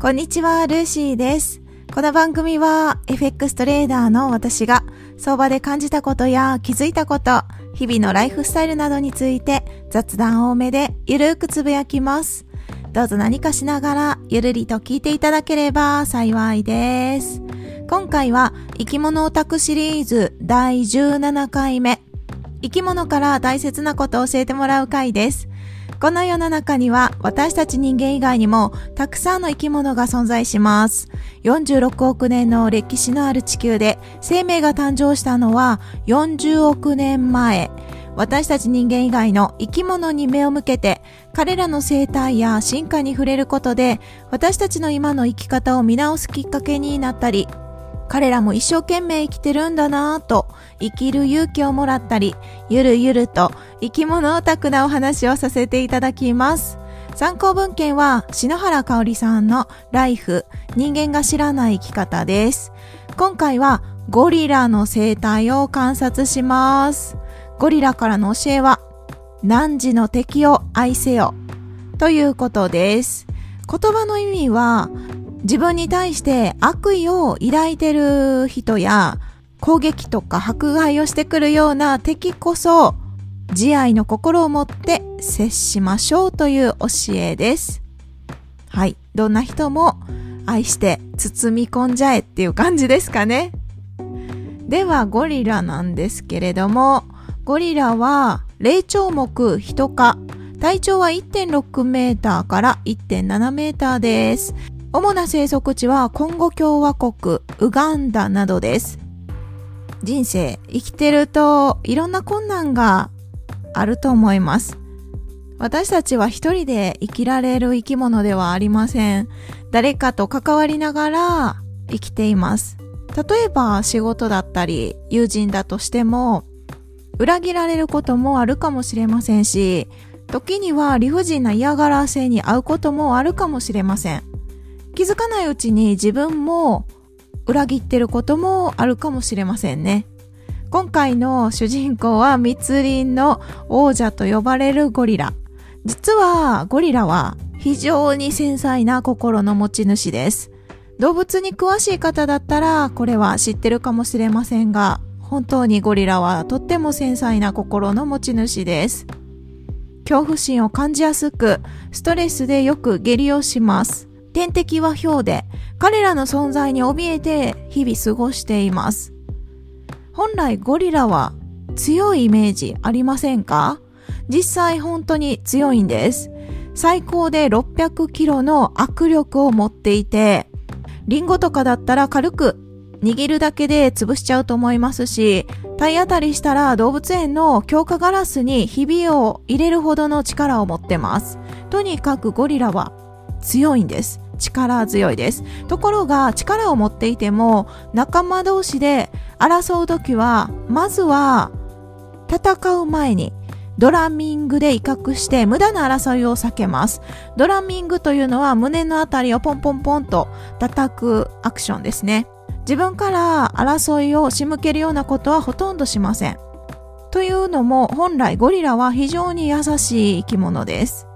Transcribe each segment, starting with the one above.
こんにちは、ルーシーです。この番組は FX トレーダーの私が相場で感じたことや気づいたこと、日々のライフスタイルなどについて雑談多めでゆるーくつぶやきます。どうぞ何かしながらゆるりと聞いていただければ幸いです。今回は生き物オタクシリーズ第17回目。生き物から大切なことを教えてもらう回です。この世の中には私たち人間以外にもたくさんの生き物が存在します。46億年の歴史のある地球で生命が誕生したのは40億年前。私たち人間以外の生き物に目を向けて彼らの生態や進化に触れることで私たちの今の生き方を見直すきっかけになったり彼らも一生懸命生きてるんだなぁと生きる勇気をもらったり、ゆるゆると生き物オタクなお話をさせていただきます。参考文献は篠原香織さんのライフ人間が知らない生き方です。今回はゴリラの生態を観察します。ゴリラからの教えは汝の敵を愛せよということです。言葉の意味は自分に対して悪意を抱いてる人や攻撃とか迫害をしてくるような敵こそ慈愛の心を持って接しましょうという教えです。はい。どんな人も愛して包み込んじゃえっていう感じですかね。ではゴリラなんですけれども、ゴリラは霊長目人科。体長は1.6メーターから1.7メーターです。主な生息地はコンゴ共和国、ウガンダなどです。人生生きてるといろんな困難があると思います。私たちは一人で生きられる生き物ではありません。誰かと関わりながら生きています。例えば仕事だったり友人だとしても裏切られることもあるかもしれませんし時には理不尽な嫌がらせに遭うこともあるかもしれません。気づかないうちに自分も裏切ってることもあるかもしれませんね。今回の主人公は密林の王者と呼ばれるゴリラ。実はゴリラは非常に繊細な心の持ち主です。動物に詳しい方だったらこれは知ってるかもしれませんが、本当にゴリラはとっても繊細な心の持ち主です。恐怖心を感じやすく、ストレスでよく下痢をします。天敵は氷で、彼らの存在に怯えて日々過ごしています。本来ゴリラは強いイメージありませんか？実際本当に強いんです。最高で600キロの握力を持っていて、リンゴとかだったら軽く握るだけで潰しちゃうと思いますし、体当たりしたら動物園の強化ガラスにひびを入れるほどの力を持ってます。とにかくゴリラは強いんです。力強いです。ところが力を持っていても仲間同士で争う時はまずは戦う前にドラミングで威嚇して無駄な争いを避けます。ドラミングというのは胸のあたりをポンポンポンと叩くアクションですね。自分から争いを仕向けるようなことはほとんどしません。というのも本来ゴリラは非常に優しい生き物です。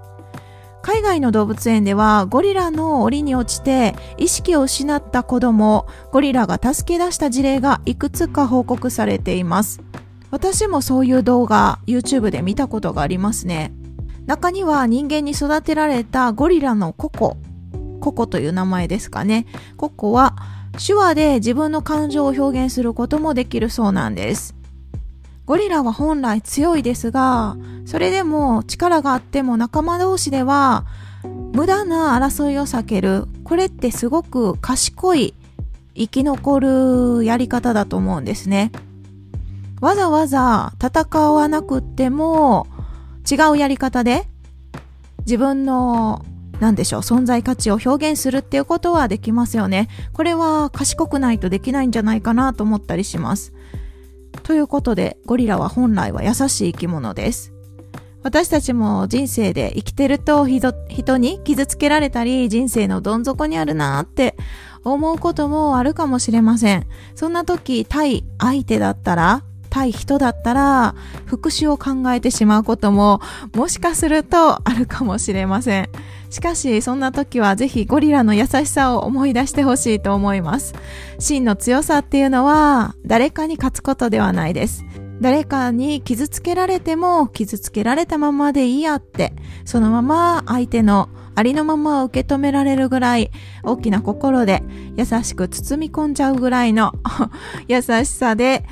海外の動物園ではゴリラの檻に落ちて意識を失った子供、ゴリラが助け出した事例がいくつか報告されています。私もそういう動画 YouTube で見たことがありますね。中には人間に育てられたゴリラのココ。ココという名前ですかね。ココは手話で自分の感情を表現することもできるそうなんです。ゴリラは本来強いですが、それでも力があっても仲間同士では無駄な争いを避ける。これってすごく賢い生き残るやり方だと思うんですね。わざわざ戦わなくっても違うやり方で自分の何でしょう、存在価値を表現するっていうことはできますよね。これは賢くないとできないんじゃないかなと思ったりします。ということで、ゴリラは本来は優しい生き物です。私たちも人生で生きてると人に傷つけられたり、人生のどん底にあるなって思うこともあるかもしれません。そんな時、対相手だったら、対人だったら、復讐を考えてしまうことも、もしかするとあるかもしれません。しかし、そんな時はぜひゴリラの優しさを思い出してほしいと思います。真の強さっていうのは、誰かに勝つことではないです。誰かに傷つけられても傷つけられたままでいいやって、そのまま相手のありのままを受け止められるぐらい大きな心で優しく包み込んじゃうぐらいの 優しさで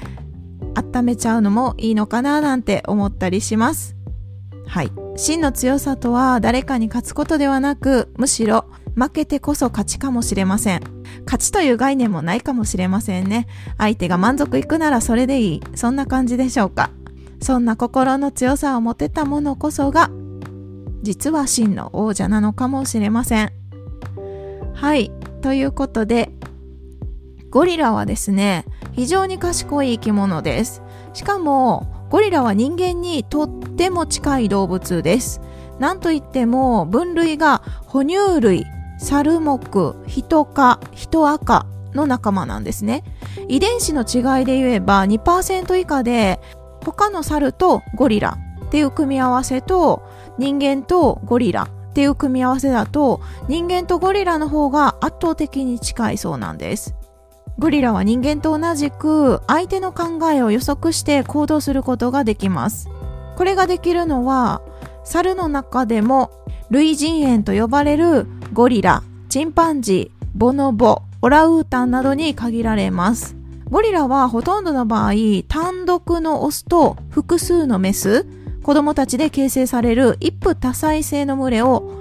温めちゃうのもいいのかななんて思ったりします。はい。真の強さとは誰かに勝つことではなく、むしろ負けてこそ勝ちかもしれません。勝ちという概念もないかもしれませんね。相手が満足いくならそれでいい。そんな感じでしょうか。そんな心の強さを持てたものこそが、実は真の王者なのかもしれません。はい。ということで、ゴリラはですね、非常に賢い生き物です。しかも、ゴリラは人間にとっても近い動物です。なんといっても分類が哺乳類、猿目、人科、人赤の仲間なんですね。遺伝子の違いで言えば2%以下で他の猿とゴリラっていう組み合わせと人間とゴリラっていう組み合わせだと人間とゴリラの方が圧倒的に近いそうなんです。ゴリラは人間と同じく相手の考えを予測して行動することができます。これができるのは猿の中でも類人猿と呼ばれるゴリラ、チンパンジー、ボノボ、オラウータンなどに限られます。ゴリラはほとんどの場合、単独のオスと複数のメス、子供たちで形成される一夫多妻制の群れを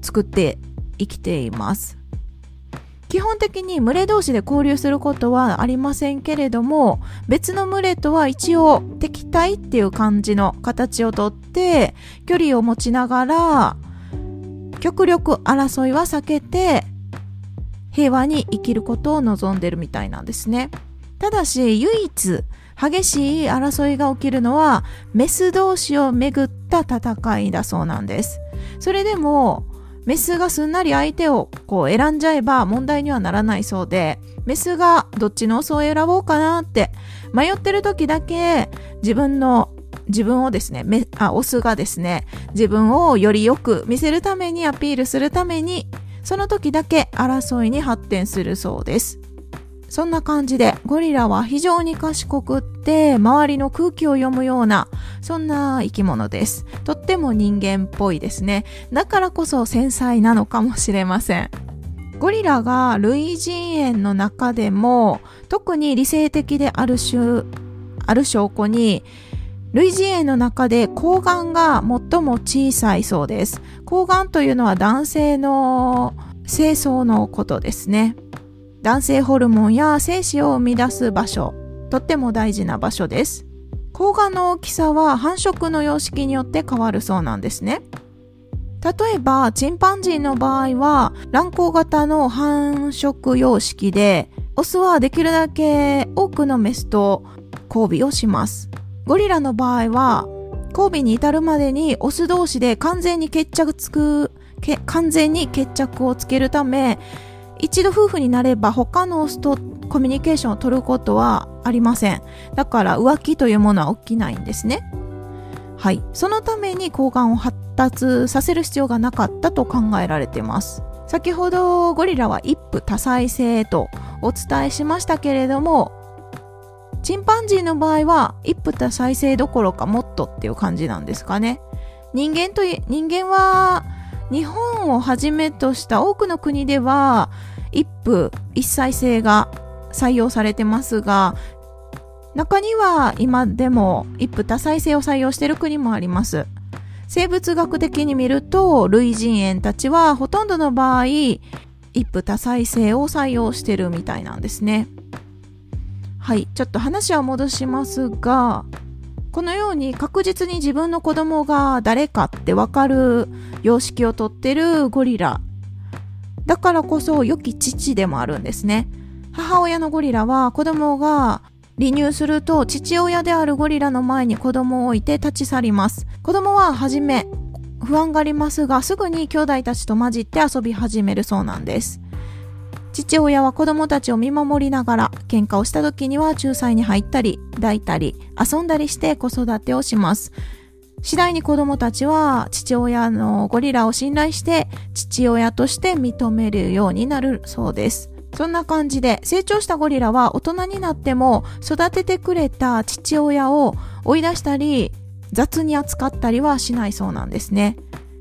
作って生きています。基本的に群れ同士で交流することはありませんけれども別の群れとは一応敵対っていう感じの形をとって距離を持ちながら極力争いは避けて平和に生きることを望んでるみたいなんですね。ただし唯一激しい争いが起きるのはメス同士をめぐった戦いだそうなんです。それでもメスがすんなり相手をこう選んじゃえば問題にはならないそうで、メスがどっちのオスを選ぼうかなって迷ってる時だけ自分の自分をですね、メあオスがですね、自分をよりよく見せるためにアピールするために、その時だけ争いに発展するそうです。そんな感じでゴリラは非常に賢くって周りの空気を読むようなそんな生き物です。とっても人間っぽいですね。だからこそ繊細なのかもしれません。ゴリラが類人猿の中でも特に理性的である種、ある証拠に類人猿の中で睾丸が最も小さいそうです。睾丸というのは男性の清掃のことですね。男性ホルモンや精子を生み出す場所、とっても大事な場所です。睾丸の大きさは繁殖の様式によって変わるそうなんですね。例えば、チンパンジーの場合は、卵胞型の繁殖様式で、オスはできるだけ多くのメスと交尾をします。ゴリラの場合は、交尾に至るまでにオス同士で完全に決着つく、完全に決着をつけるため、一度夫婦になれば他のオスとコミュニケーションを取ることはありません。だから浮気というものは起きないんですね。はい。そのために睾丸を発達させる必要がなかったと考えられています。先ほどゴリラは一夫多妻制とお伝えしましたけれども、チンパンジーの場合は一夫多妻制どころかもっとっていう感じなんですかね。人間と人間は日本をはじめとした多くの国では一夫一妻制が採用されてますが中には今でも一夫多妻制を採用している国もあります生物学的に見ると類人猿たちはほとんどの場合一夫多妻制を採用してるみたいなんですねはいちょっと話は戻しますがこのように確実に自分の子供が誰かってわかる様式をとってるゴリラ。だからこそ良き父でもあるんですね。母親のゴリラは子供が離乳すると父親であるゴリラの前に子供を置いて立ち去ります。子供は初め不安がありますがすぐに兄弟たちと混じって遊び始めるそうなんです。父親は子供たちを見守りながら喧嘩をした時には仲裁に入ったり抱いたり遊んだりして子育てをします次第に子供たちは父親のゴリラを信頼して父親として認めるようになるそうです。そんな感じで成長したゴリラは大人になっても育ててくれた父親を追い出したり雑に扱ったりはしないそうなんですね。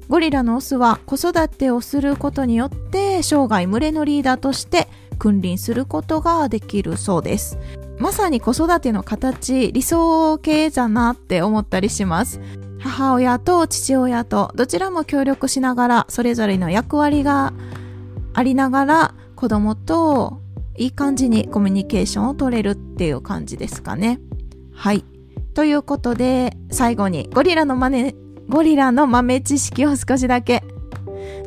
ゴリラのオスは子育てをすることによって生涯群れのリーダーとして君臨することができるそうです。まさに子育ての形、理想系だなって思ったりします。母親と父親とどちらも協力しながらそれぞれの役割がありながら子供といい感じにコミュニケーションを取れるっていう感じですかね。はい。ということで最後にゴリラの真似、ゴリラの豆知識を少しだけ。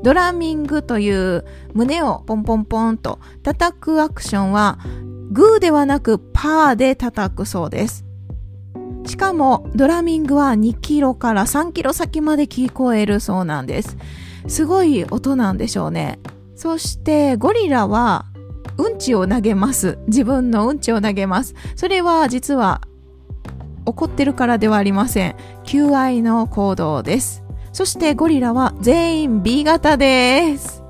ドラミングという胸をポンポンポンと叩くアクションはグーではなくパーで叩くそうです。しかもドラミングは2キロから3キロ先まで聞こえるそうなんです。すごい音なんでしょうね。そしてゴリラはうんちを投げます。自分のうんちを投げます。それは実は怒ってるからではありません。求愛の行動です。そしてゴリラは全員 B 型です。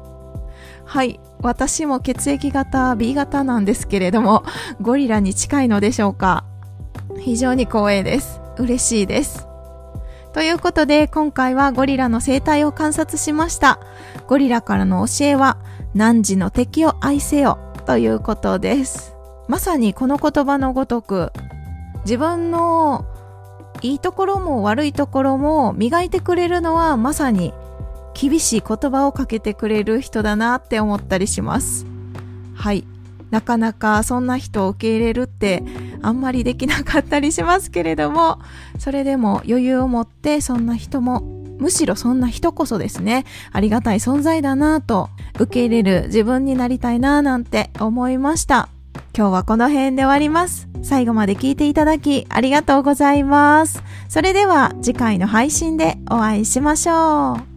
はい。私も血液型 B 型なんですけれども、ゴリラに近いのでしょうか？非常に光栄です。嬉しいです。ということで、今回はゴリラの生態を観察しました。ゴリラからの教えは、汝の敵を愛せよということです。まさにこの言葉のごとく、自分のいいところも悪いところも磨いてくれるのはまさに厳しい言葉をかけてくれる人だなって思ったりします。はい。なかなかそんな人を受け入れるってあんまりできなかったりしますけれども、それでも余裕を持ってそんな人も、むしろそんな人こそですね、ありがたい存在だなぁと受け入れる自分になりたいなぁなんて思いました。今日はこの辺で終わります。最後まで聞いていただきありがとうございます。それでは次回の配信でお会いしましょう。